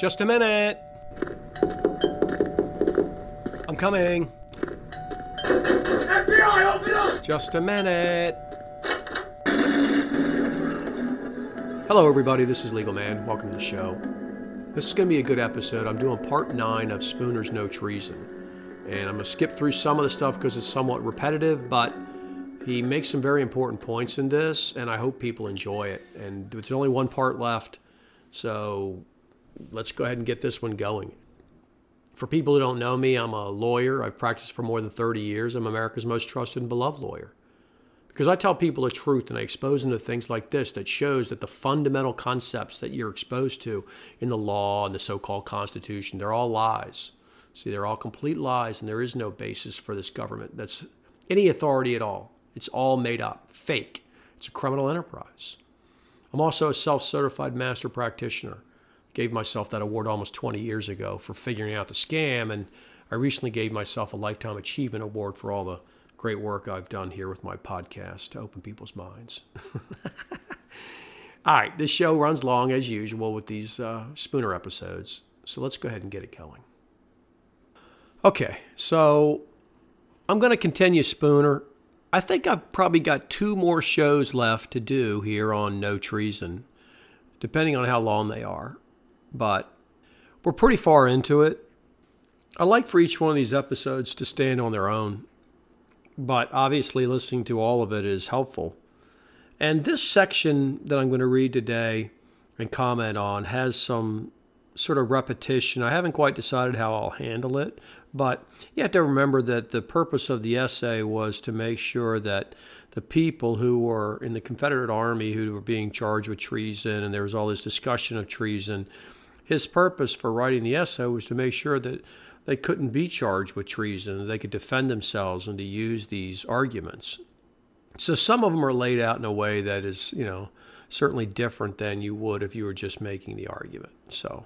Just a minute. I'm coming. FBI, open up! Just a minute. Hello, everybody. This is Legal Man. Welcome to the show. This is going to be a good episode. I'm doing part nine of Spooner's No Treason. And I'm going to skip through some of the stuff because it's somewhat repetitive, but he makes some very important points in this, and I hope people enjoy it. And there's only one part left, so let's go ahead and get this one going. For people who don't know me, I'm a lawyer. I've practiced for more than 30 years. I'm America's most trusted and beloved lawyer. Because I tell people the truth and I expose them to things like this that shows that the fundamental concepts that you're exposed to in the law and the so called Constitution, they're all lies. See, they're all complete lies, and there is no basis for this government that's any authority at all. It's all made up, fake. It's a criminal enterprise. I'm also a self certified master practitioner. Gave myself that award almost 20 years ago for figuring out the scam, and I recently gave myself a Lifetime Achievement Award for all the great work I've done here with my podcast to open people's minds. all right, this show runs long as usual with these uh, Spooner episodes, so let's go ahead and get it going. Okay, so I'm going to continue Spooner I think I've probably got two more shows left to do here on No Treason, depending on how long they are. But we're pretty far into it. I like for each one of these episodes to stand on their own, but obviously listening to all of it is helpful. And this section that I'm going to read today and comment on has some sort of repetition. I haven't quite decided how I'll handle it, but you have to remember that the purpose of the essay was to make sure that the people who were in the Confederate Army who were being charged with treason, and there was all this discussion of treason, his purpose for writing the essay was to make sure that they couldn't be charged with treason, they could defend themselves and to use these arguments. So some of them are laid out in a way that is, you know, certainly different than you would if you were just making the argument. So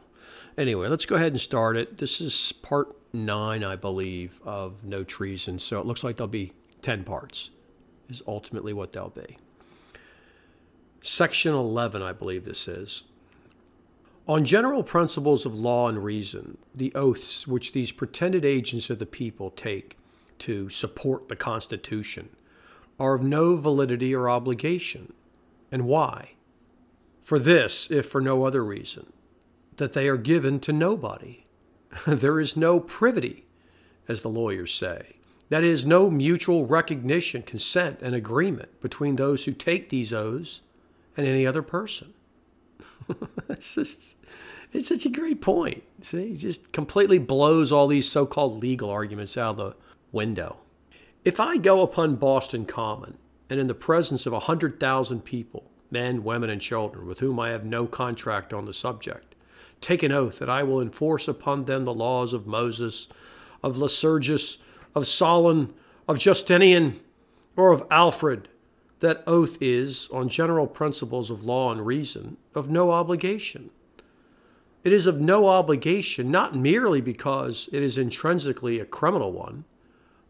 anyway, let's go ahead and start it. This is part nine, I believe, of No Treason. So it looks like there'll be 10 parts, is ultimately what they'll be. Section 11, I believe this is. On general principles of law and reason, the oaths which these pretended agents of the people take to support the Constitution are of no validity or obligation. And why? For this, if for no other reason, that they are given to nobody there is no privity, as the lawyers say. That is, no mutual recognition, consent, and agreement between those who take these oaths and any other person. it's just, it's such a great point. See, it just completely blows all these so called legal arguments out of the window. If I go upon Boston Common and in the presence of a 100,000 people, men, women, and children, with whom I have no contract on the subject, take an oath that I will enforce upon them the laws of Moses, of Lycurgus, of Solon, of Justinian, or of Alfred. That oath is, on general principles of law and reason, of no obligation. It is of no obligation not merely because it is intrinsically a criminal one,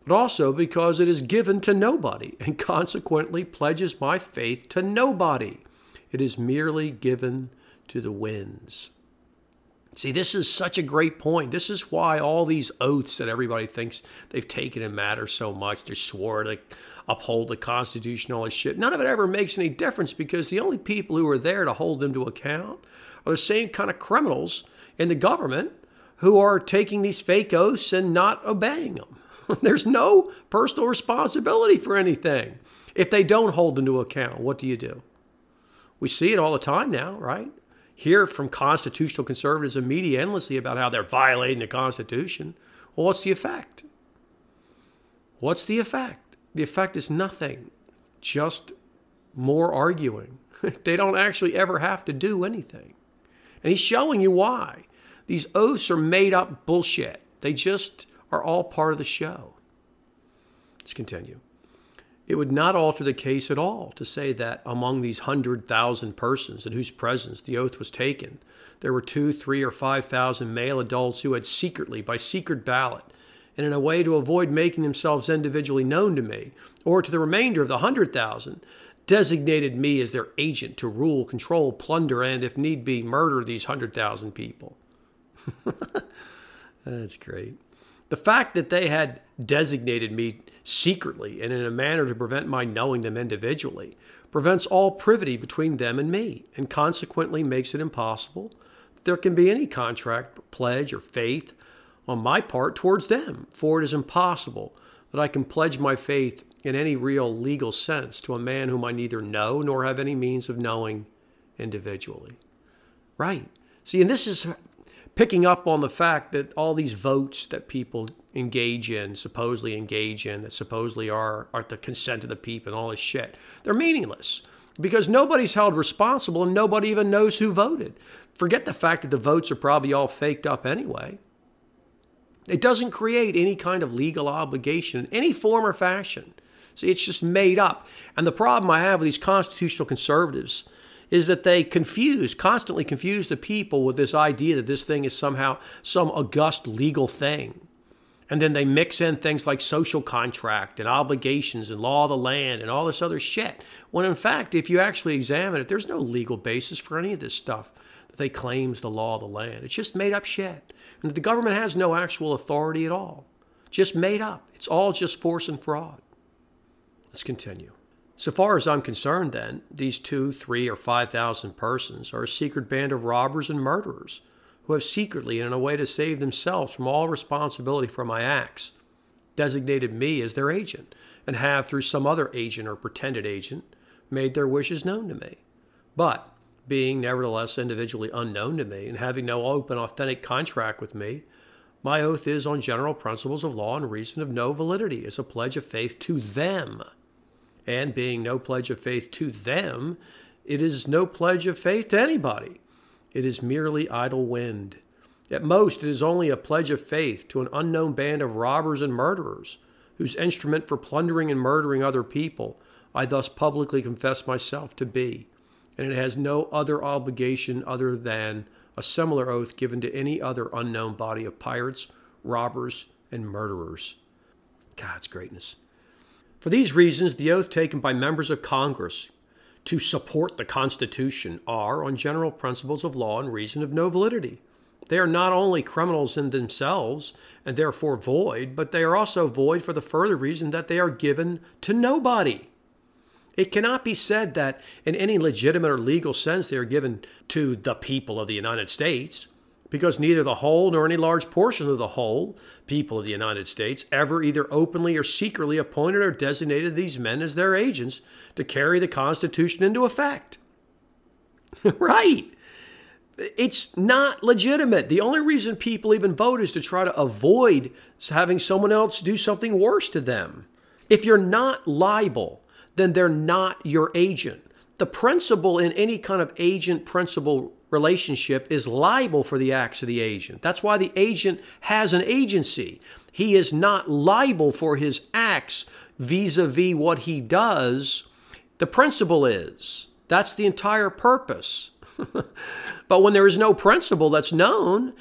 but also because it is given to nobody and consequently pledges my faith to nobody. It is merely given to the winds. See, this is such a great point. This is why all these oaths that everybody thinks they've taken and matter so much. They swore to uphold the Constitution, all this shit. None of it ever makes any difference because the only people who are there to hold them to account are the same kind of criminals in the government who are taking these fake oaths and not obeying them. There's no personal responsibility for anything. If they don't hold them to account, what do you do? We see it all the time now, right? hear from constitutional conservatives and media endlessly about how they're violating the Constitution. Well, what's the effect? What's the effect? The effect is nothing, just more arguing. they don't actually ever have to do anything. And he's showing you why. These oaths are made up bullshit. They just are all part of the show. Let's continue. It would not alter the case at all to say that among these hundred thousand persons in whose presence the oath was taken, there were two, three, or five thousand male adults who had secretly, by secret ballot, and in a way to avoid making themselves individually known to me, or to the remainder of the hundred thousand, designated me as their agent to rule, control, plunder, and, if need be, murder these hundred thousand people. That's great. The fact that they had designated me secretly and in a manner to prevent my knowing them individually prevents all privity between them and me, and consequently makes it impossible that there can be any contract, pledge, or faith on my part towards them, for it is impossible that I can pledge my faith in any real legal sense to a man whom I neither know nor have any means of knowing individually. Right. See, and this is picking up on the fact that all these votes that people engage in, supposedly engage in, that supposedly are, are the consent of the people and all this shit, they're meaningless because nobody's held responsible and nobody even knows who voted. Forget the fact that the votes are probably all faked up anyway. It doesn't create any kind of legal obligation in any form or fashion. See, it's just made up. And the problem I have with these constitutional conservatives is that they confuse, constantly confuse the people with this idea that this thing is somehow some august legal thing. And then they mix in things like social contract and obligations and law of the land and all this other shit. When in fact, if you actually examine it, there's no legal basis for any of this stuff that they claim is the law of the land. It's just made up shit. And the government has no actual authority at all. Just made up. It's all just force and fraud. Let's continue. So far as I'm concerned, then, these two, three, or five thousand persons are a secret band of robbers and murderers who have secretly, and in a way to save themselves from all responsibility for my acts, designated me as their agent, and have, through some other agent or pretended agent, made their wishes known to me. But, being nevertheless individually unknown to me, and having no open, authentic contract with me, my oath is on general principles of law and reason of no validity as a pledge of faith to them and being no pledge of faith to them, it is no pledge of faith to anybody. It is merely idle wind. At most, it is only a pledge of faith to an unknown band of robbers and murderers, whose instrument for plundering and murdering other people I thus publicly confess myself to be. And it has no other obligation other than a similar oath given to any other unknown body of pirates, robbers, and murderers. God's greatness. For these reasons, the oath taken by members of Congress to support the Constitution are, on general principles of law and reason, of no validity. They are not only criminals in themselves and therefore void, but they are also void for the further reason that they are given to nobody. It cannot be said that, in any legitimate or legal sense, they are given to the people of the United States because neither the whole nor any large portion of the whole people of the United States ever either openly or secretly appointed or designated these men as their agents to carry the Constitution into effect. right. It's not legitimate. The only reason people even vote is to try to avoid having someone else do something worse to them. If you're not liable, then they're not your agent. The principal in any kind of agent principal relationship is liable for the acts of the agent. That's why the agent has an agency. He is not liable for his acts vis a vis what he does. The principal is. That's the entire purpose. but when there is no principal that's known,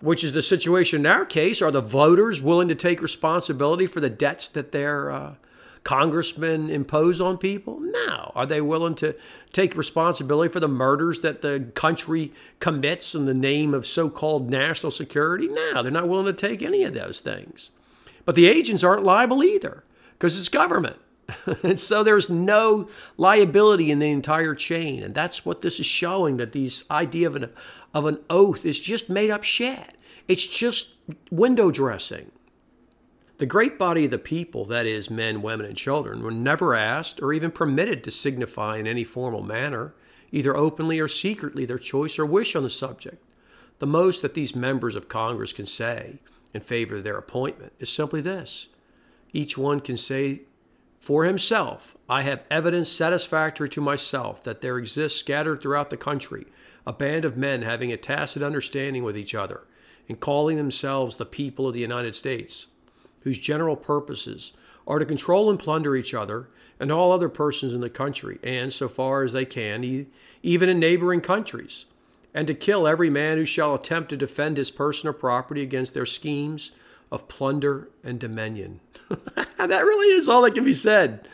which is the situation in our case, are the voters willing to take responsibility for the debts that they're uh, congressmen impose on people? No. Are they willing to take responsibility for the murders that the country commits in the name of so called national security? No, they're not willing to take any of those things. But the agents aren't liable either because it's government. and so there's no liability in the entire chain. And that's what this is showing that this idea of an, of an oath is just made up shit. It's just window dressing. The great body of the people, that is, men, women, and children, were never asked or even permitted to signify in any formal manner, either openly or secretly, their choice or wish on the subject. The most that these members of Congress can say in favor of their appointment is simply this each one can say for himself, I have evidence satisfactory to myself that there exists scattered throughout the country a band of men having a tacit understanding with each other and calling themselves the people of the United States whose general purposes are to control and plunder each other and all other persons in the country, and, so far as they can, even in neighboring countries, and to kill every man who shall attempt to defend his person or property against their schemes of plunder and dominion. that really is all that can be said.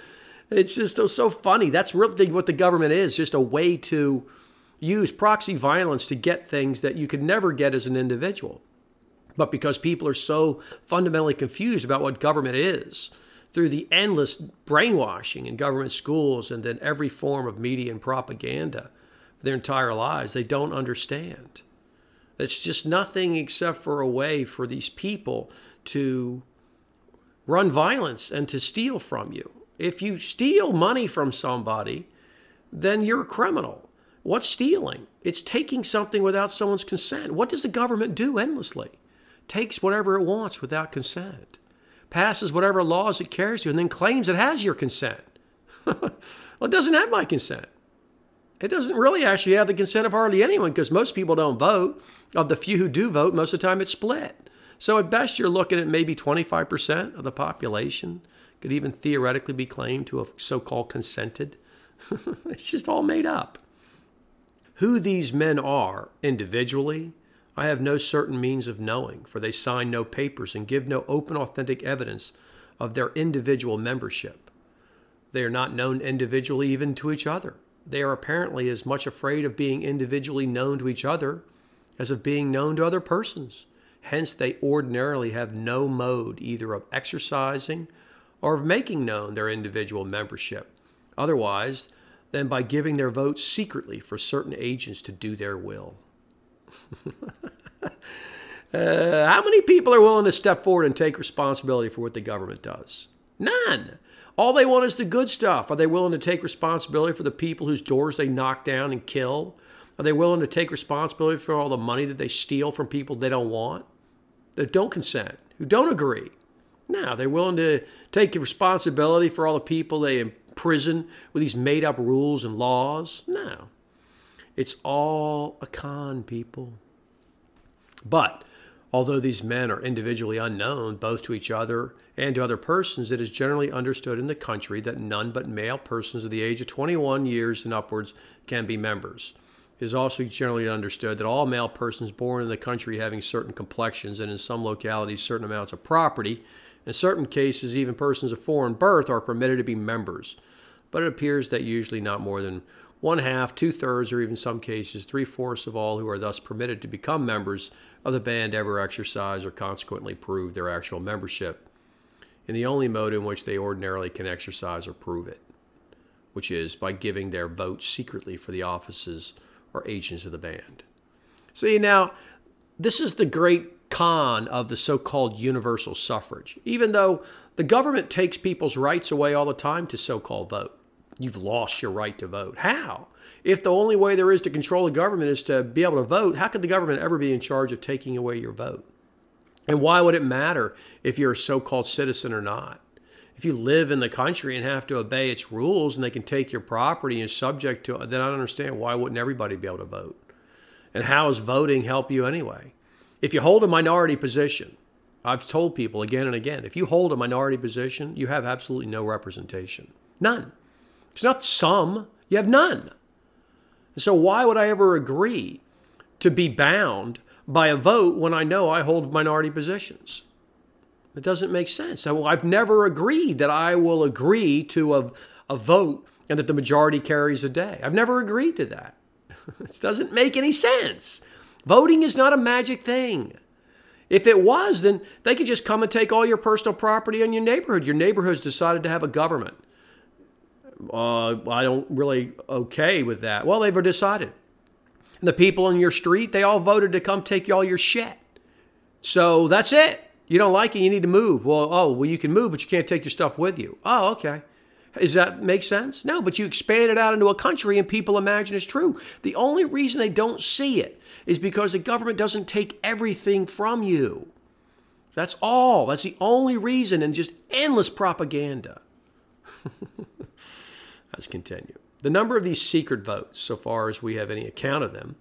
It's just so so funny. That's really what the government is just a way to use proxy violence to get things that you could never get as an individual. But because people are so fundamentally confused about what government is, through the endless brainwashing in government schools and then every form of media and propaganda for their entire lives, they don't understand. It's just nothing except for a way for these people to run violence and to steal from you. If you steal money from somebody, then you're a criminal. What's stealing? It's taking something without someone's consent. What does the government do endlessly? Takes whatever it wants without consent, passes whatever laws it cares to, and then claims it has your consent. well, it doesn't have my consent. It doesn't really actually have the consent of hardly anyone because most people don't vote. Of the few who do vote, most of the time it's split. So at best, you're looking at maybe 25% of the population could even theoretically be claimed to have so called consented. it's just all made up. Who these men are individually, I have no certain means of knowing, for they sign no papers and give no open, authentic evidence of their individual membership. They are not known individually even to each other. They are apparently as much afraid of being individually known to each other as of being known to other persons. Hence, they ordinarily have no mode either of exercising or of making known their individual membership, otherwise than by giving their votes secretly for certain agents to do their will. Uh, how many people are willing to step forward and take responsibility for what the government does? None. All they want is the good stuff. Are they willing to take responsibility for the people whose doors they knock down and kill? Are they willing to take responsibility for all the money that they steal from people they don't want, that don't consent, who don't agree? No, they're willing to take responsibility for all the people they imprison with these made up rules and laws. No. It's all a con, people. But although these men are individually unknown both to each other and to other persons, it is generally understood in the country that none but male persons of the age of 21 years and upwards can be members. It is also generally understood that all male persons born in the country having certain complexions and in some localities certain amounts of property, in certain cases even persons of foreign birth, are permitted to be members. But it appears that usually not more than one half, two thirds, or even some cases three fourths of all who are thus permitted to become members of the band ever exercise or consequently prove their actual membership in the only mode in which they ordinarily can exercise or prove it, which is by giving their vote secretly for the offices or agents of the band. See, now, this is the great con of the so called universal suffrage. Even though the government takes people's rights away all the time to so called vote, you've lost your right to vote. How? If the only way there is to control the government is to be able to vote, how could the government ever be in charge of taking away your vote? And why would it matter if you're a so called citizen or not? If you live in the country and have to obey its rules and they can take your property and subject to then I don't understand why wouldn't everybody be able to vote? And how does voting help you anyway? If you hold a minority position, I've told people again and again, if you hold a minority position, you have absolutely no representation. None. It's not some, you have none. So why would I ever agree to be bound by a vote when I know I hold minority positions? It doesn't make sense. I've never agreed that I will agree to a, a vote and that the majority carries a day. I've never agreed to that. this doesn't make any sense. Voting is not a magic thing. If it was, then they could just come and take all your personal property in your neighborhood. Your neighborhood's decided to have a government. Uh, I don't really okay with that. Well, they've decided. And the people on your street, they all voted to come take all your shit. So that's it. You don't like it, you need to move. Well, oh, well, you can move, but you can't take your stuff with you. Oh, okay. Does that make sense? No, but you expand it out into a country and people imagine it's true. The only reason they don't see it is because the government doesn't take everything from you. That's all. That's the only reason, and just endless propaganda. Let's continue. The number of these secret votes, so far as we have any account of them,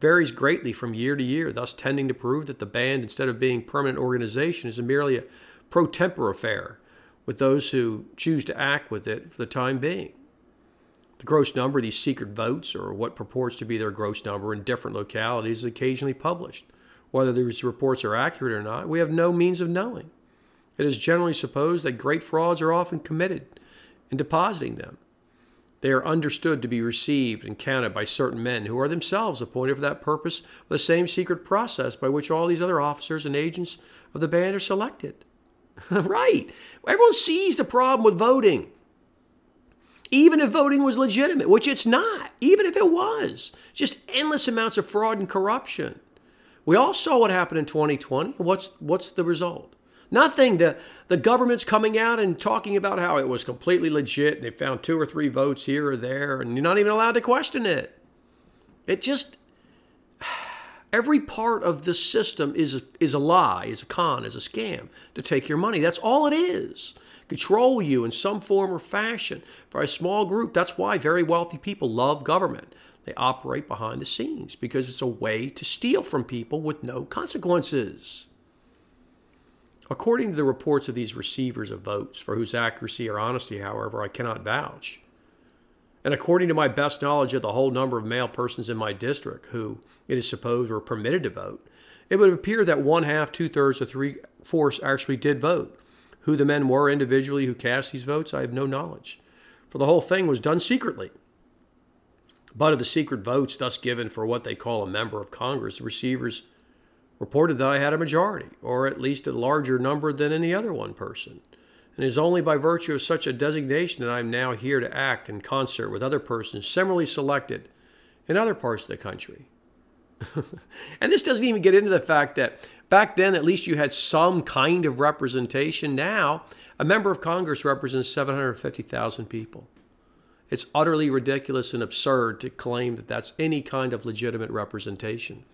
varies greatly from year to year, thus tending to prove that the band, instead of being permanent organization, is merely a pro tempore affair with those who choose to act with it for the time being. The gross number of these secret votes, or what purports to be their gross number in different localities, is occasionally published. Whether these reports are accurate or not, we have no means of knowing. It is generally supposed that great frauds are often committed in depositing them. They are understood to be received and counted by certain men who are themselves appointed for that purpose the same secret process by which all these other officers and agents of the band are selected. right. Everyone sees the problem with voting. Even if voting was legitimate, which it's not, even if it was, just endless amounts of fraud and corruption. We all saw what happened in 2020. What's what's the result? Nothing. The the government's coming out and talking about how it was completely legit and they found two or three votes here or there, and you're not even allowed to question it. It just every part of the system is is a lie, is a con, is a scam to take your money. That's all it is. Control you in some form or fashion by a small group. That's why very wealthy people love government. They operate behind the scenes because it's a way to steal from people with no consequences. According to the reports of these receivers of votes, for whose accuracy or honesty, however, I cannot vouch, and according to my best knowledge of the whole number of male persons in my district who, it is supposed, were permitted to vote, it would appear that one half, two thirds, or three fourths actually did vote. Who the men were individually who cast these votes, I have no knowledge, for the whole thing was done secretly. But of the secret votes thus given for what they call a member of Congress, the receivers reported that I had a majority, or at least a larger number than any other one person. And it is only by virtue of such a designation that I am now here to act in concert with other persons similarly selected in other parts of the country. and this doesn't even get into the fact that back then, at least you had some kind of representation. Now, a member of Congress represents 750,000 people. It's utterly ridiculous and absurd to claim that that's any kind of legitimate representation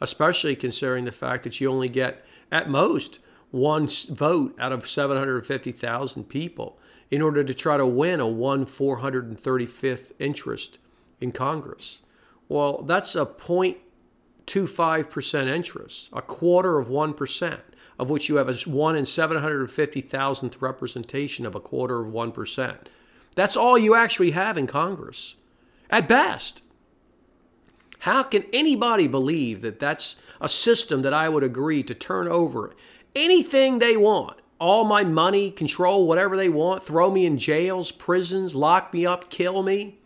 especially considering the fact that you only get at most one vote out of 750,000 people in order to try to win a 1 435th interest in Congress. Well, that's a 0.25% interest, a quarter of 1%, of which you have a 1 in 750,000th representation of a quarter of 1%. That's all you actually have in Congress, at best. How can anybody believe that that's a system that I would agree to turn over anything they want? All my money, control whatever they want, throw me in jails, prisons, lock me up, kill me?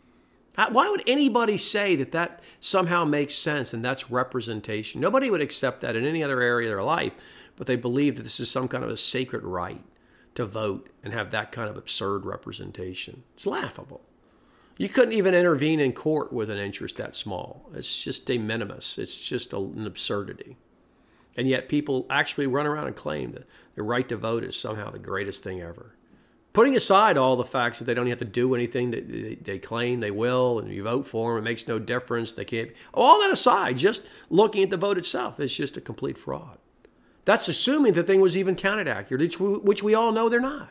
Why would anybody say that that somehow makes sense and that's representation? Nobody would accept that in any other area of their life, but they believe that this is some kind of a sacred right to vote and have that kind of absurd representation. It's laughable. You couldn't even intervene in court with an interest that small. It's just de minimis. It's just an absurdity. And yet people actually run around and claim that the right to vote is somehow the greatest thing ever. Putting aside all the facts that they don't have to do anything that they, they claim they will, and you vote for them, it makes no difference. They can't. All that aside, just looking at the vote itself is just a complete fraud. That's assuming the thing was even counted accurate, which we all know they're not.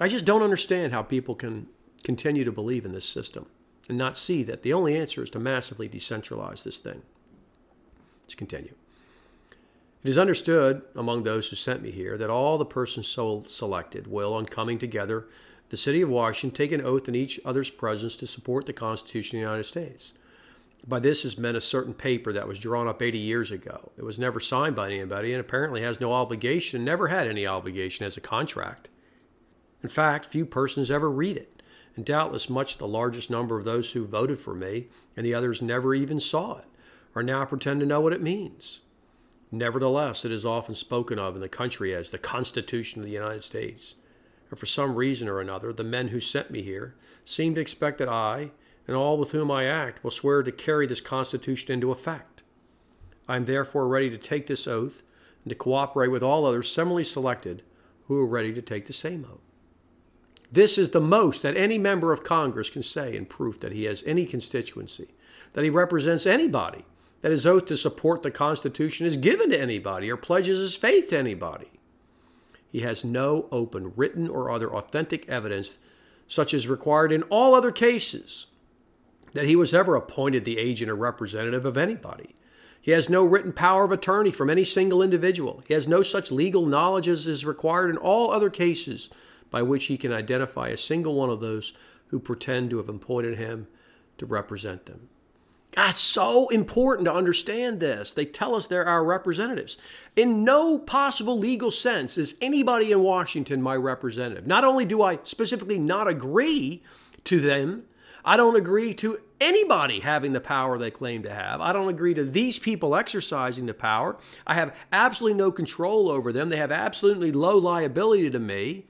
I just don't understand how people can continue to believe in this system and not see that the only answer is to massively decentralize this thing. Let's continue. It is understood among those who sent me here that all the persons so selected will, on coming together, the city of Washington, take an oath in each other's presence to support the Constitution of the United States. By this is meant a certain paper that was drawn up 80 years ago. It was never signed by anybody and apparently has no obligation, and never had any obligation as a contract. In fact, few persons ever read it and doubtless much the largest number of those who voted for me and the others never even saw it, or now pretend to know what it means. Nevertheless, it is often spoken of in the country as the Constitution of the United States. And for some reason or another, the men who sent me here seem to expect that I, and all with whom I act, will swear to carry this Constitution into effect. I am therefore ready to take this oath and to cooperate with all others similarly selected who are ready to take the same oath. This is the most that any member of Congress can say in proof that he has any constituency, that he represents anybody, that his oath to support the Constitution is given to anybody or pledges his faith to anybody. He has no open, written, or other authentic evidence, such as required in all other cases, that he was ever appointed the agent or representative of anybody. He has no written power of attorney from any single individual. He has no such legal knowledge as is required in all other cases by which he can identify a single one of those who pretend to have appointed him to represent them. That's so important to understand this. They tell us they're our representatives. In no possible legal sense is anybody in Washington my representative. Not only do I specifically not agree to them. I don't agree to anybody having the power they claim to have. I don't agree to these people exercising the power. I have absolutely no control over them. They have absolutely low liability to me.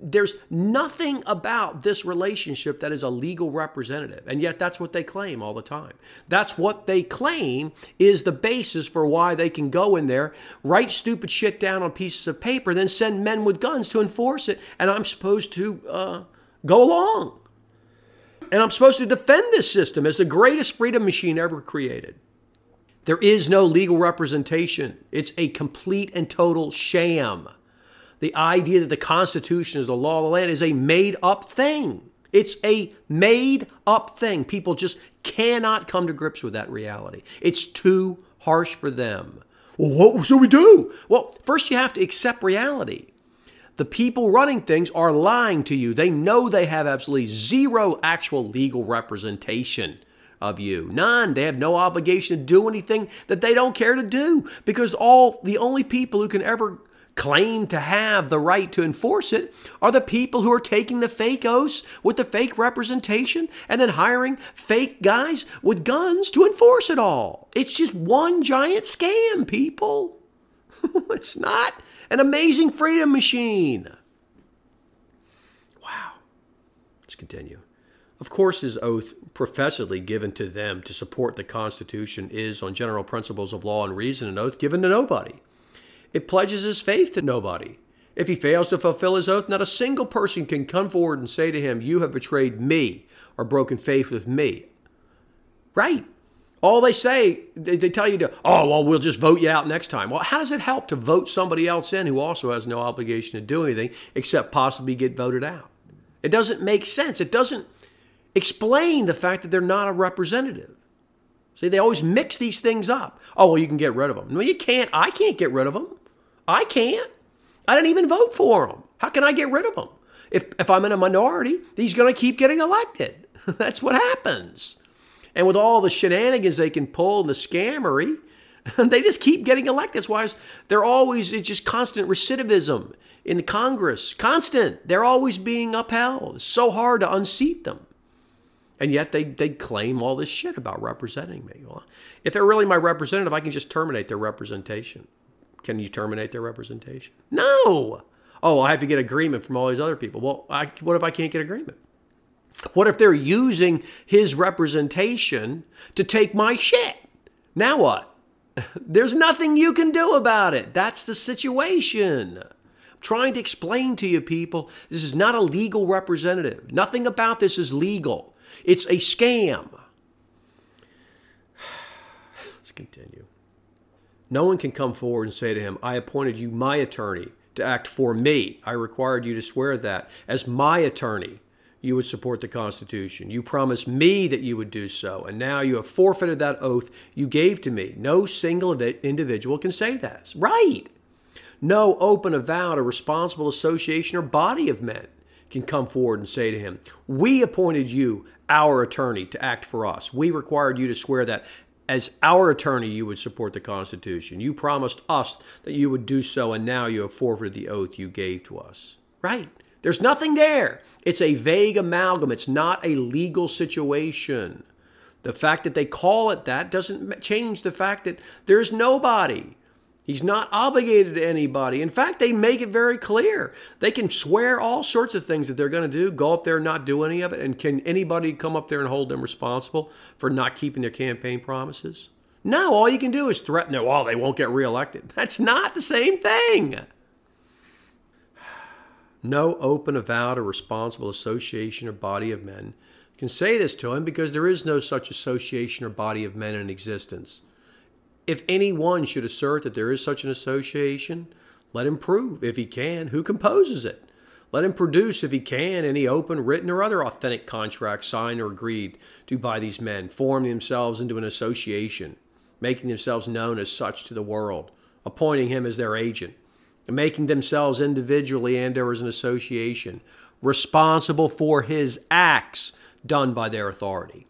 There's nothing about this relationship that is a legal representative. And yet, that's what they claim all the time. That's what they claim is the basis for why they can go in there, write stupid shit down on pieces of paper, then send men with guns to enforce it. And I'm supposed to uh, go along. And I'm supposed to defend this system as the greatest freedom machine ever created. There is no legal representation, it's a complete and total sham. The idea that the Constitution is the law of the land is a made up thing. It's a made up thing. People just cannot come to grips with that reality. It's too harsh for them. Well, what should we do? Well, first you have to accept reality. The people running things are lying to you. They know they have absolutely zero actual legal representation of you. None. They have no obligation to do anything that they don't care to do because all the only people who can ever claim to have the right to enforce it are the people who are taking the fake oaths with the fake representation and then hiring fake guys with guns to enforce it all. It's just one giant scam, people. it's not an amazing freedom machine. Wow. Let's continue. Of course, his oath professedly given to them to support the Constitution is, on general principles of law and reason, an oath given to nobody. It pledges his faith to nobody. If he fails to fulfill his oath, not a single person can come forward and say to him, You have betrayed me or broken faith with me. Right. All they say, they, they, tell you to, oh, well, we'll just vote you out next time. Well, how does it help to vote somebody else in who also has no obligation to do anything except possibly get voted out? It doesn't make sense. It doesn't explain the fact that they're not a representative. See, they always mix these things up. Oh, well, you can get rid of them. No, you can't. I can't get rid of them. I can't. I didn't even vote for them. How can I get rid of them? If, if I'm in a minority, he's going to keep getting elected. That's what happens. And with all the shenanigans they can pull and the scammery, they just keep getting elected. That's why they're always, it's just constant recidivism in the Congress. Constant. They're always being upheld. It's so hard to unseat them. And yet they, they claim all this shit about representing me. Well, if they're really my representative, I can just terminate their representation. Can you terminate their representation? No. Oh, I have to get agreement from all these other people. Well, I, what if I can't get agreement? What if they're using his representation to take my shit? Now what? There's nothing you can do about it. That's the situation. I'm trying to explain to you people this is not a legal representative. Nothing about this is legal. It's a scam. Let's continue. No one can come forward and say to him, I appointed you my attorney to act for me. I required you to swear that as my attorney you would support the Constitution. You promised me that you would do so, and now you have forfeited that oath you gave to me. No single individual can say that. Right. No open avowed or responsible association or body of men can come forward and say to him, We appointed you our attorney to act for us. We required you to swear that as our attorney you would support the Constitution. You promised us that you would do so, and now you have forfeited the oath you gave to us. Right. There's nothing there. It's a vague amalgam. It's not a legal situation. The fact that they call it that doesn't change the fact that there's nobody. He's not obligated to anybody. In fact, they make it very clear. They can swear all sorts of things that they're going to do, go up there and not do any of it. And can anybody come up there and hold them responsible for not keeping their campaign promises? No, all you can do is threaten them, well, they won't get reelected. That's not the same thing. No open, avowed, or responsible association or body of men can say this to him because there is no such association or body of men in existence. If any one should assert that there is such an association, let him prove, if he can, who composes it. Let him produce, if he can, any open, written, or other authentic contract signed or agreed to by these men, forming themselves into an association, making themselves known as such to the world, appointing him as their agent and making themselves individually and or as an association responsible for his acts done by their authority.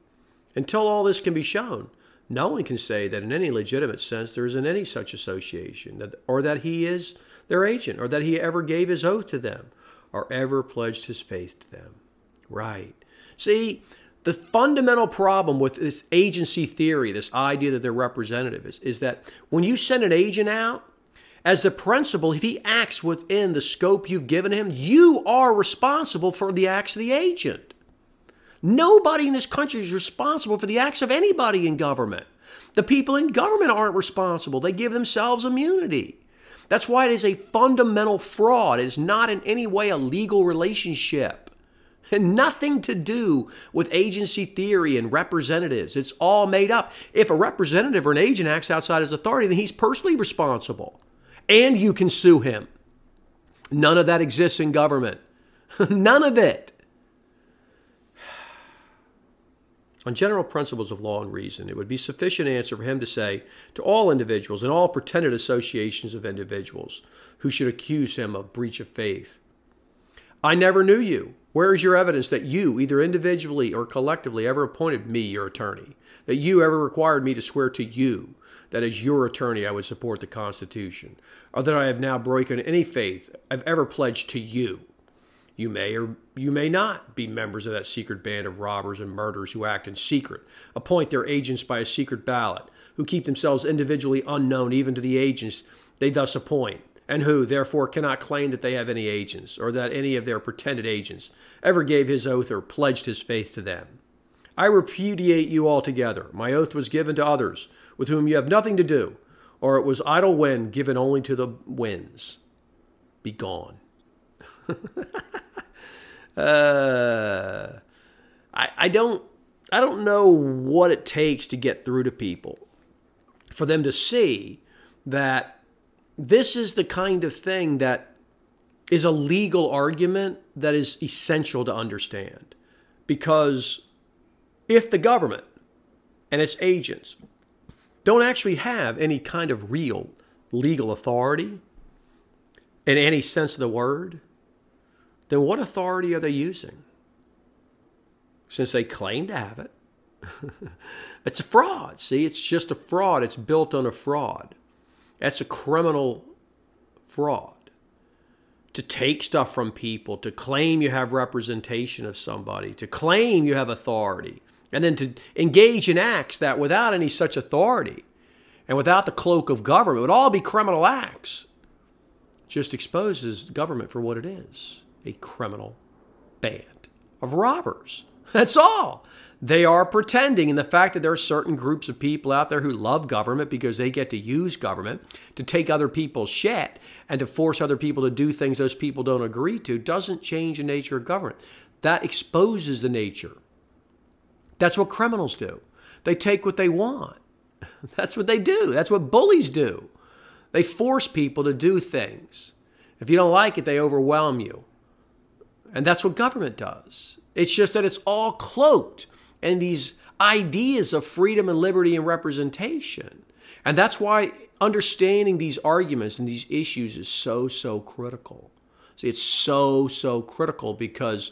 Until all this can be shown, no one can say that in any legitimate sense there isn't any such association, that, or that he is their agent, or that he ever gave his oath to them, or ever pledged his faith to them. Right. See, the fundamental problem with this agency theory, this idea that they're representative, is, is that when you send an agent out, as the principal, if he acts within the scope you've given him, you are responsible for the acts of the agent. Nobody in this country is responsible for the acts of anybody in government. The people in government aren't responsible, they give themselves immunity. That's why it is a fundamental fraud. It is not in any way a legal relationship. And nothing to do with agency theory and representatives. It's all made up. If a representative or an agent acts outside his authority, then he's personally responsible. And you can sue him. None of that exists in government. None of it. On general principles of law and reason, it would be sufficient answer for him to say to all individuals and all pretended associations of individuals who should accuse him of breach of faith I never knew you. Where is your evidence that you, either individually or collectively, ever appointed me your attorney? That you ever required me to swear to you that as your attorney I would support the Constitution? Or that I have now broken any faith I've ever pledged to you? You may or you may not be members of that secret band of robbers and murderers who act in secret, appoint their agents by a secret ballot, who keep themselves individually unknown even to the agents they thus appoint, and who, therefore, cannot claim that they have any agents, or that any of their pretended agents ever gave his oath or pledged his faith to them. I repudiate you altogether. My oath was given to others, with whom you have nothing to do, or it was idle wind given only to the winds. Be gone. Uh, I, I don't I don't know what it takes to get through to people for them to see that this is the kind of thing that is a legal argument that is essential to understand. Because if the government and its agents don't actually have any kind of real legal authority in any sense of the word, then what authority are they using? Since they claim to have it. it's a fraud. See, it's just a fraud. It's built on a fraud. That's a criminal fraud. To take stuff from people, to claim you have representation of somebody, to claim you have authority, and then to engage in acts that without any such authority and without the cloak of government would all be criminal acts, just exposes government for what it is a criminal band of robbers. That's all. They are pretending, and the fact that there are certain groups of people out there who love government because they get to use government to take other people's shit and to force other people to do things those people don't agree to doesn't change the nature of government. That exposes the nature. That's what criminals do. They take what they want. That's what they do. That's what bullies do. They force people to do things. If you don't like it, they overwhelm you. And that's what government does. It's just that it's all cloaked in these ideas of freedom and liberty and representation. And that's why understanding these arguments and these issues is so, so critical. See, it's so, so critical because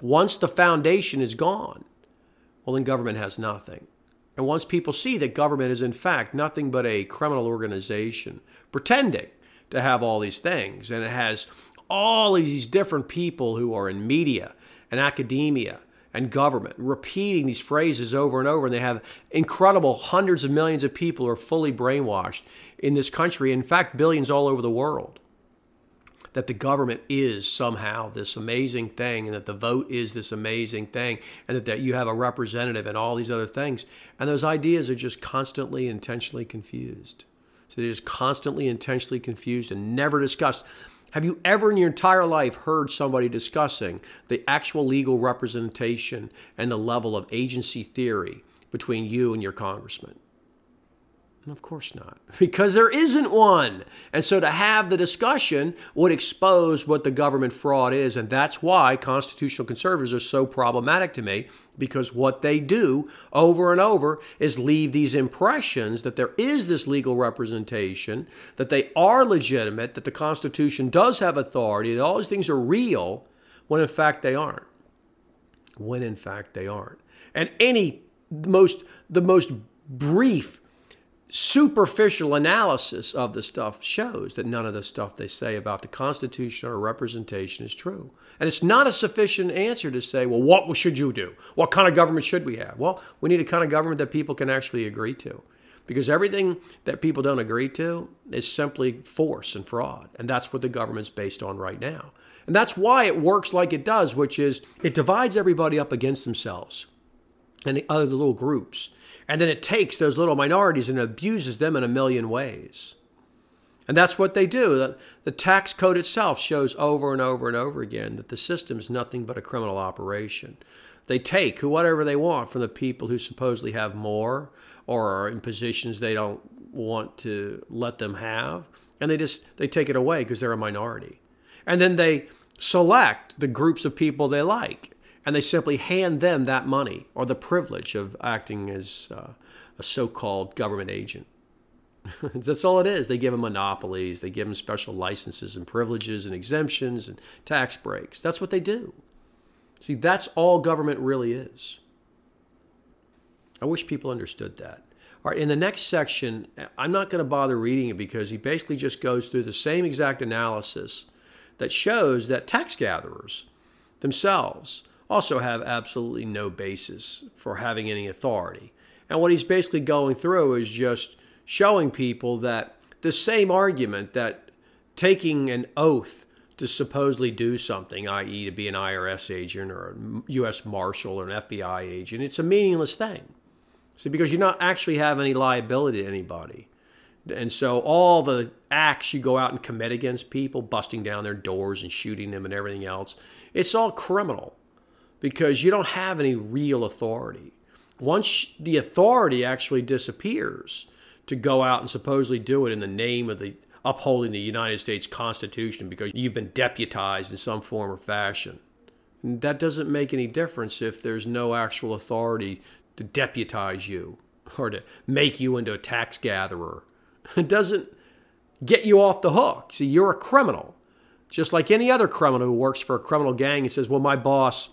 once the foundation is gone, well, then government has nothing. And once people see that government is, in fact, nothing but a criminal organization pretending to have all these things, and it has all of these different people who are in media and academia and government repeating these phrases over and over and they have incredible hundreds of millions of people who are fully brainwashed in this country in fact billions all over the world that the government is somehow this amazing thing and that the vote is this amazing thing and that, that you have a representative and all these other things. And those ideas are just constantly intentionally confused. So they're just constantly intentionally confused and never discussed have you ever in your entire life heard somebody discussing the actual legal representation and the level of agency theory between you and your congressman? Of course not, because there isn't one. And so to have the discussion would expose what the government fraud is. And that's why constitutional conservatives are so problematic to me, because what they do over and over is leave these impressions that there is this legal representation, that they are legitimate, that the Constitution does have authority, that all these things are real, when in fact they aren't. When in fact they aren't. And any most the most brief superficial analysis of the stuff shows that none of the stuff they say about the Constitution or representation is true. And it's not a sufficient answer to say, well, what should you do? What kind of government should we have? Well, we need a kind of government that people can actually agree to. Because everything that people don't agree to is simply force and fraud. And that's what the government's based on right now. And that's why it works like it does, which is it divides everybody up against themselves and the other little groups. And then it takes those little minorities and abuses them in a million ways. And that's what they do. The tax code itself shows over and over and over again that the system is nothing but a criminal operation. They take whatever they want from the people who supposedly have more or are in positions they don't want to let them have, and they just they take it away because they're a minority. And then they select the groups of people they like and they simply hand them that money or the privilege of acting as uh, a so-called government agent. That's all it is. They give them monopolies, they give them special licenses and privileges and exemptions and tax breaks. That's what they do. See, that's all government really is. I wish people understood that. All right, in the next section, I'm not going to bother reading it because he basically just goes through the same exact analysis that shows that tax gatherers themselves also have absolutely no basis for having any authority. And what he's basically going through is just showing people that the same argument that taking an oath to supposedly do something, i.e., to be an IRS agent or a U.S. Marshal or an FBI agent, it's a meaningless thing. See, because you're not actually have any liability to anybody. And so all the acts you go out and commit against people, busting down their doors and shooting them and everything else, it's all criminal because you don't have any real authority. Once the authority actually disappears to go out and supposedly do it in the name of the upholding the United States Constitution because you've been deputized in some form or fashion. That doesn't make any difference if there's no actual authority to deputize you or to make you into a tax gatherer. It doesn't get you off the hook. See, you're a criminal. Just like any other criminal who works for a criminal gang and says, Well, my boss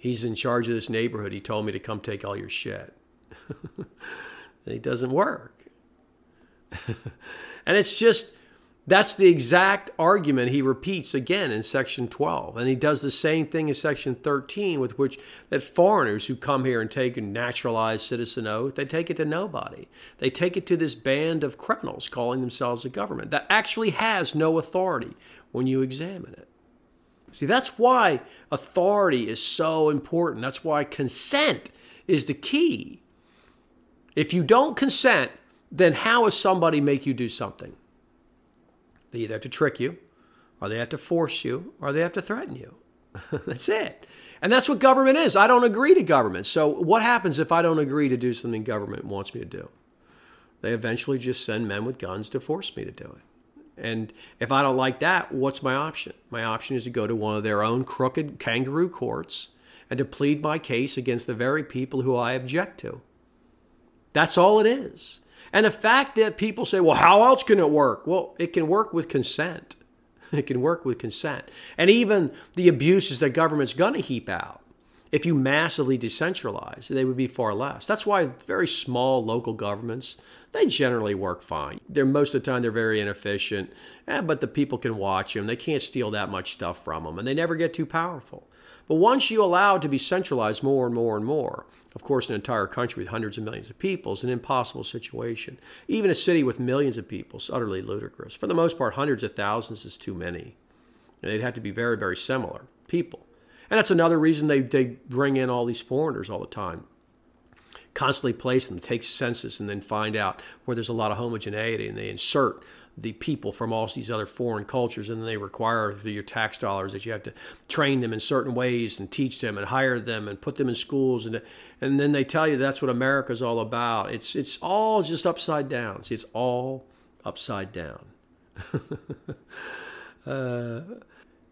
he's in charge of this neighborhood. He told me to come take all your shit. it doesn't work. and it's just, that's the exact argument he repeats again in section 12. And he does the same thing in section 13, with which that foreigners who come here and take a naturalized citizen oath, they take it to nobody. They take it to this band of criminals calling themselves a government that actually has no authority when you examine it. See, that's why authority is so important. That's why consent is the key. If you don't consent, then how does somebody make you do something? They either have to trick you, or they have to force you, or they have to threaten you. that's it. And that's what government is. I don't agree to government. So, what happens if I don't agree to do something government wants me to do? They eventually just send men with guns to force me to do it. And if I don't like that, what's my option? My option is to go to one of their own crooked kangaroo courts and to plead my case against the very people who I object to. That's all it is. And the fact that people say, well, how else can it work? Well, it can work with consent. It can work with consent. And even the abuses that government's going to heap out, if you massively decentralize, they would be far less. That's why very small local governments, they generally work fine. They're most of the time they're very inefficient, eh, but the people can watch them. They can't steal that much stuff from them, and they never get too powerful. But once you allow it to be centralized more and more and more, of course, an entire country with hundreds of millions of people is an impossible situation. Even a city with millions of people is utterly ludicrous. For the most part, hundreds of thousands is too many. And they'd have to be very, very similar people. And that's another reason they, they bring in all these foreigners all the time constantly place them, take census, and then find out where there's a lot of homogeneity, and they insert the people from all these other foreign cultures, and then they require through your tax dollars that you have to train them in certain ways and teach them and hire them and put them in schools, and and then they tell you that's what America's all about. It's it's all just upside down. See, it's all upside down. uh,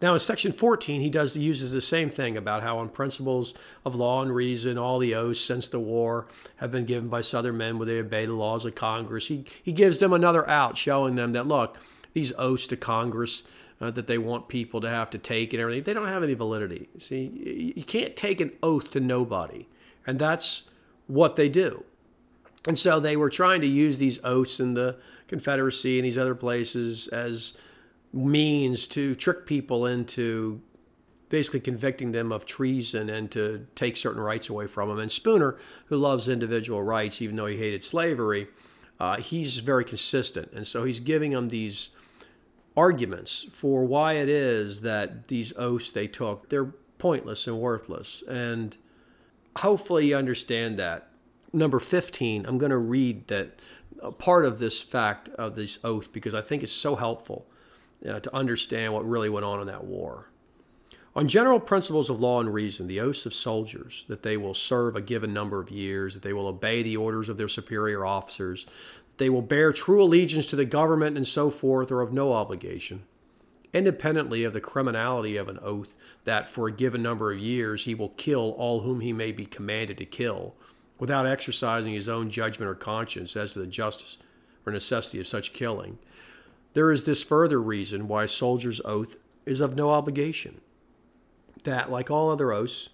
now, in section 14, he does uses the same thing about how, on principles of law and reason, all the oaths since the war have been given by Southern men where they obey the laws of Congress. He, he gives them another out, showing them that, look, these oaths to Congress uh, that they want people to have to take and everything, they don't have any validity. See, you can't take an oath to nobody. And that's what they do. And so they were trying to use these oaths in the Confederacy and these other places as means to trick people into basically convicting them of treason and to take certain rights away from them. And Spooner, who loves individual rights, even though he hated slavery, uh, he's very consistent. And so he's giving them these arguments for why it is that these oaths they took, they're pointless and worthless. And hopefully you understand that. Number 15, I'm going to read that part of this fact of this oath because I think it's so helpful uh, to understand what really went on in that war. On general principles of law and reason, the oaths of soldiers that they will serve a given number of years, that they will obey the orders of their superior officers, that they will bear true allegiance to the government and so forth, are of no obligation. Independently of the criminality of an oath that for a given number of years he will kill all whom he may be commanded to kill, without exercising his own judgment or conscience as to the justice or necessity of such killing, there is this further reason why a soldier's oath is of no obligation that, like all other oaths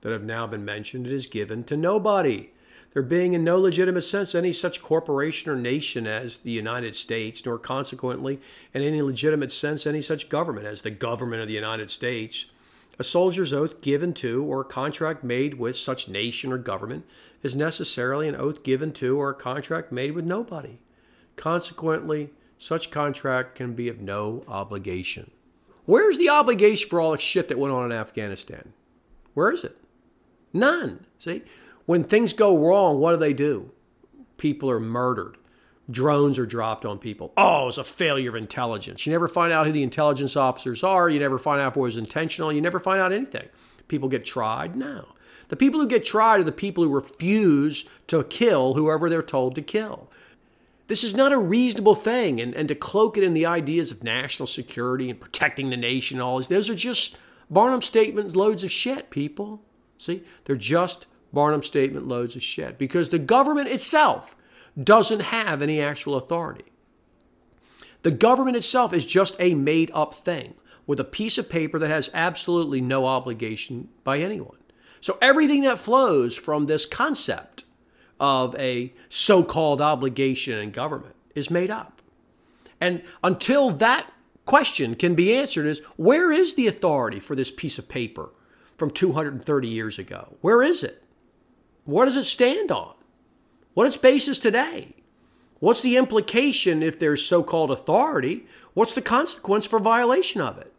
that have now been mentioned, it is given to nobody. There being in no legitimate sense any such corporation or nation as the United States, nor consequently in any legitimate sense any such government as the government of the United States. A soldier's oath given to or a contract made with such nation or government is necessarily an oath given to or a contract made with nobody. Consequently, such contract can be of no obligation. Where's the obligation for all the shit that went on in Afghanistan? Where is it? None. See, when things go wrong, what do they do? People are murdered. Drones are dropped on people. Oh, it's a failure of intelligence. You never find out who the intelligence officers are. You never find out if it was intentional. You never find out anything. People get tried. No. The people who get tried are the people who refuse to kill whoever they're told to kill. This is not a reasonable thing. And, and to cloak it in the ideas of national security and protecting the nation and all these, those are just Barnum statements, loads of shit, people. See, they're just Barnum statement loads of shit because the government itself doesn't have any actual authority. The government itself is just a made up thing with a piece of paper that has absolutely no obligation by anyone. So everything that flows from this concept of a so called obligation in government is made up. And until that question can be answered, is where is the authority for this piece of paper from 230 years ago? Where is it? What does it stand on? What its basis today? What's the implication if there's so called authority? What's the consequence for violation of it?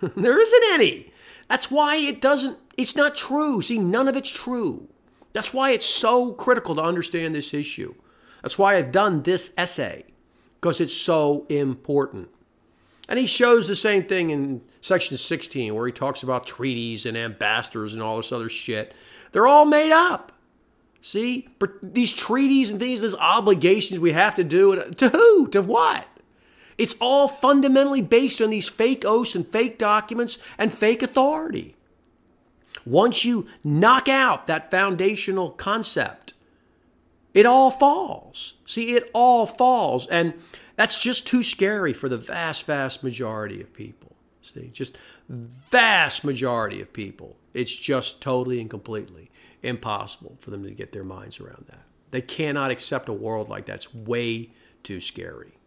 there isn't any. That's why it doesn't, it's not true. See, none of it's true. That's why it's so critical to understand this issue. That's why I've done this essay, because it's so important. And he shows the same thing in section 16, where he talks about treaties and ambassadors and all this other shit. They're all made up. See, these treaties and these obligations we have to do, to who? To what? It's all fundamentally based on these fake oaths and fake documents and fake authority. Once you knock out that foundational concept, it all falls. See, it all falls. And that's just too scary for the vast, vast majority of people. See, just vast majority of people. It's just totally and completely impossible for them to get their minds around that. They cannot accept a world like that. It's way too scary.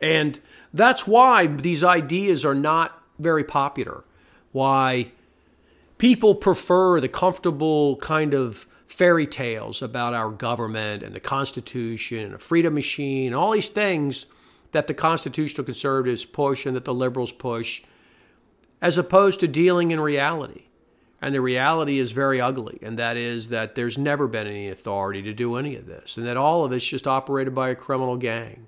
And that's why these ideas are not very popular. Why people prefer the comfortable kind of fairy tales about our government and the Constitution and a freedom machine and all these things that the constitutional conservatives push and that the liberals push, as opposed to dealing in reality. And the reality is very ugly, and that is that there's never been any authority to do any of this, and that all of it's just operated by a criminal gang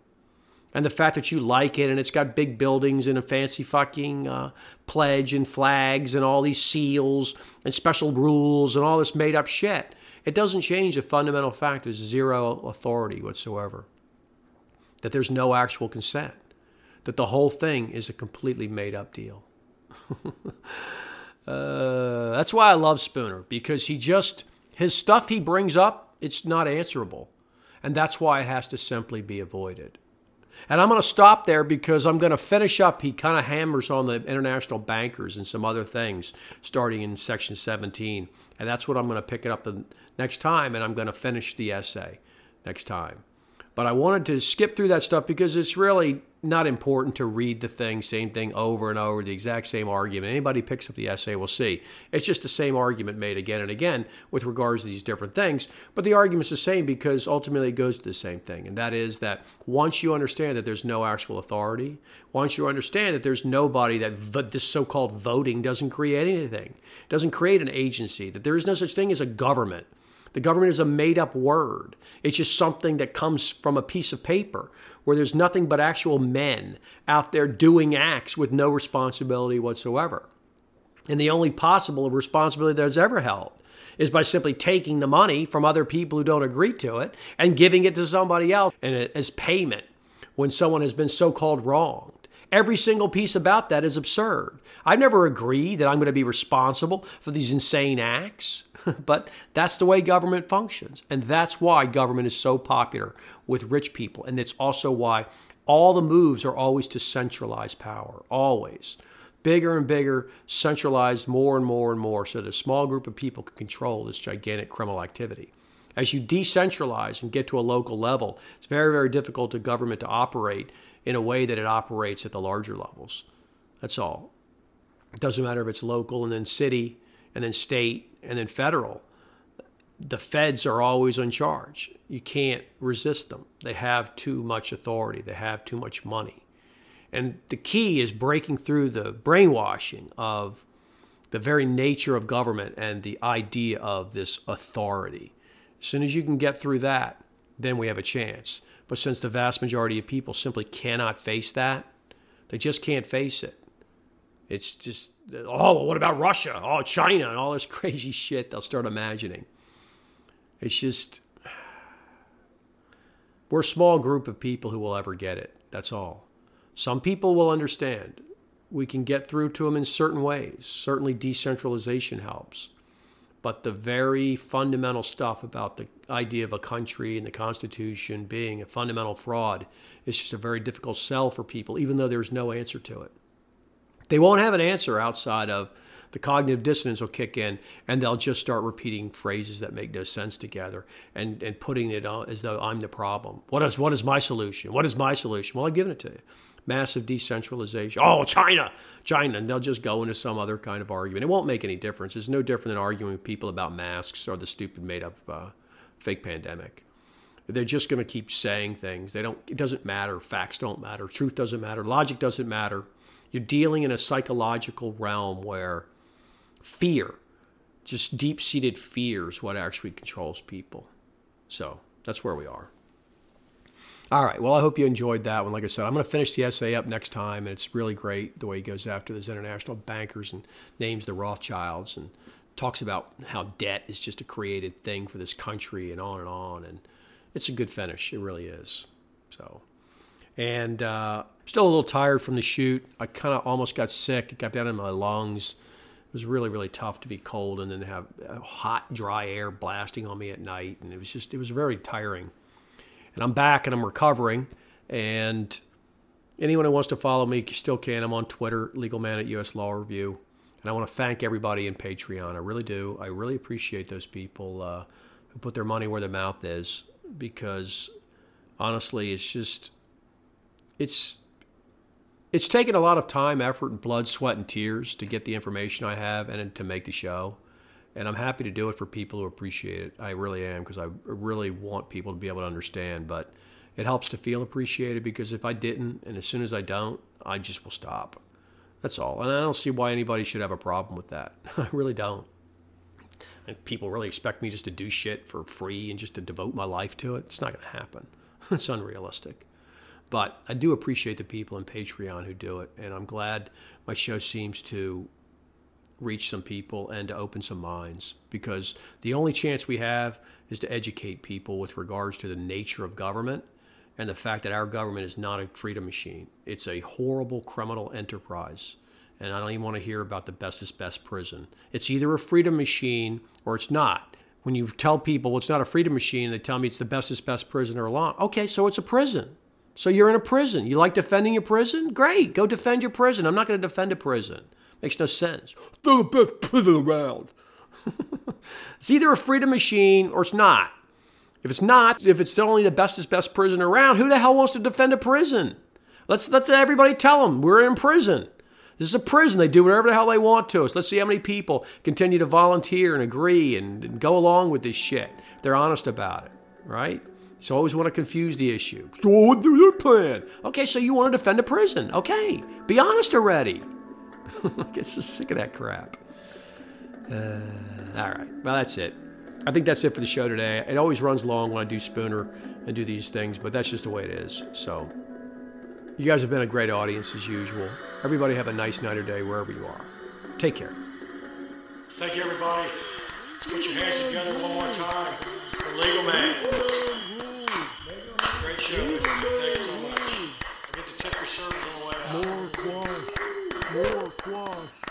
and the fact that you like it and it's got big buildings and a fancy fucking uh, pledge and flags and all these seals and special rules and all this made up shit. It doesn't change the fundamental fact there's zero authority whatsoever, that there's no actual consent, that the whole thing is a completely made up deal. uh, that's why I love Spooner because he just, his stuff he brings up, it's not answerable. And that's why it has to simply be avoided. And I'm going to stop there because I'm going to finish up. He kind of hammers on the international bankers and some other things starting in section 17. And that's what I'm going to pick it up the next time, and I'm going to finish the essay. next time. But I wanted to skip through that stuff because it's really not important to read the thing, same thing over and over, the exact same argument. Anybody picks up the essay will see. It's just the same argument made again and again with regards to these different things. But the argument's the same because ultimately it goes to the same thing. And that is that once you understand that there's no actual authority, once you understand that there's nobody that this so called voting doesn't create anything, doesn't create an agency, that there is no such thing as a government the government is a made up word. It's just something that comes from a piece of paper where there's nothing but actual men out there doing acts with no responsibility whatsoever. And the only possible responsibility that's ever held is by simply taking the money from other people who don't agree to it and giving it to somebody else and as payment when someone has been so called wronged. Every single piece about that is absurd. I never agree that I'm going to be responsible for these insane acts. but that's the way government functions. And that's why government is so popular with rich people. And it's also why all the moves are always to centralize power, always. Bigger and bigger, centralized more and more and more, so that a small group of people can control this gigantic criminal activity. As you decentralize and get to a local level, it's very, very difficult to government to operate in a way that it operates at the larger levels. That's all. It doesn't matter if it's local and then city and then state and then federal, the feds are always in charge. You can't resist them. They have too much authority, they have too much money. And the key is breaking through the brainwashing of the very nature of government and the idea of this authority. As soon as you can get through that, then we have a chance. But since the vast majority of people simply cannot face that, they just can't face it. It's just, oh, what about Russia? Oh, China, and all this crazy shit they'll start imagining. It's just, we're a small group of people who will ever get it. That's all. Some people will understand. We can get through to them in certain ways. Certainly, decentralization helps. But the very fundamental stuff about the idea of a country and the Constitution being a fundamental fraud is just a very difficult sell for people, even though there's no answer to it. They won't have an answer outside of the cognitive dissonance will kick in and they'll just start repeating phrases that make no sense together and, and putting it on as though I'm the problem. What is, what is my solution? What is my solution? Well, I've given it to you. Massive decentralization. Oh, China, China. And they'll just go into some other kind of argument. It won't make any difference. It's no different than arguing with people about masks or the stupid made up uh, fake pandemic. They're just going to keep saying things. They don't. It doesn't matter. Facts don't matter. Truth doesn't matter. Logic doesn't matter. You're dealing in a psychological realm where fear, just deep seated fear, is what actually controls people. So that's where we are. All right. Well, I hope you enjoyed that one. Like I said, I'm going to finish the essay up next time, and it's really great the way he goes after those international bankers and names the Rothschilds and talks about how debt is just a created thing for this country and on and on. And it's a good finish. It really is. So and uh, still a little tired from the shoot. I kind of almost got sick. It got down in my lungs. It was really, really tough to be cold and then have hot, dry air blasting on me at night. And it was just, it was very tiring. And I'm back and I'm recovering. And anyone who wants to follow me still can. I'm on Twitter, Legal Man at US Law Review. And I want to thank everybody in Patreon. I really do. I really appreciate those people uh, who put their money where their mouth is because honestly, it's just it's it's taken a lot of time, effort, and blood, sweat, and tears to get the information I have and to make the show. And I'm happy to do it for people who appreciate it. I really am because I really want people to be able to understand. But it helps to feel appreciated because if I didn't, and as soon as I don't, I just will stop. That's all. And I don't see why anybody should have a problem with that. I really don't. And people really expect me just to do shit for free and just to devote my life to it. It's not going to happen. it's unrealistic. But I do appreciate the people in Patreon who do it, and I'm glad my show seems to reach some people and to open some minds because the only chance we have is to educate people with regards to the nature of government and the fact that our government is not a freedom machine. It's a horrible criminal enterprise. And I don't even want to hear about the bestest best prison. It's either a freedom machine or it's not. When you tell people well, it's not a freedom machine, they tell me it's the bestest best prisoner along. Okay, so it's a prison. So you're in a prison. You like defending your prison? Great. Go defend your prison. I'm not going to defend a prison. Makes no sense. The best around. it's either a freedom machine or it's not. If it's not, if it's only the bestest best prison around, who the hell wants to defend a prison? Let's let everybody tell them we're in prison. This is a prison. They do whatever the hell they want to us. Let's see how many people continue to volunteer and agree and, and go along with this shit. They're honest about it, right? So always want to confuse the issue. So what do your plan? Okay, so you want to defend a prison. Okay, be honest already. I get so sick of that crap. Uh, all right, well that's it. I think that's it for the show today. It always runs long when I do Spooner and do these things, but that's just the way it is. So you guys have been a great audience as usual. Everybody have a nice night or day wherever you are. Take care. Thank you, everybody. Let's put your hands together one more time for Legal Man. Great show. Thanks so much. I get to tip your servers on the way out. More squash.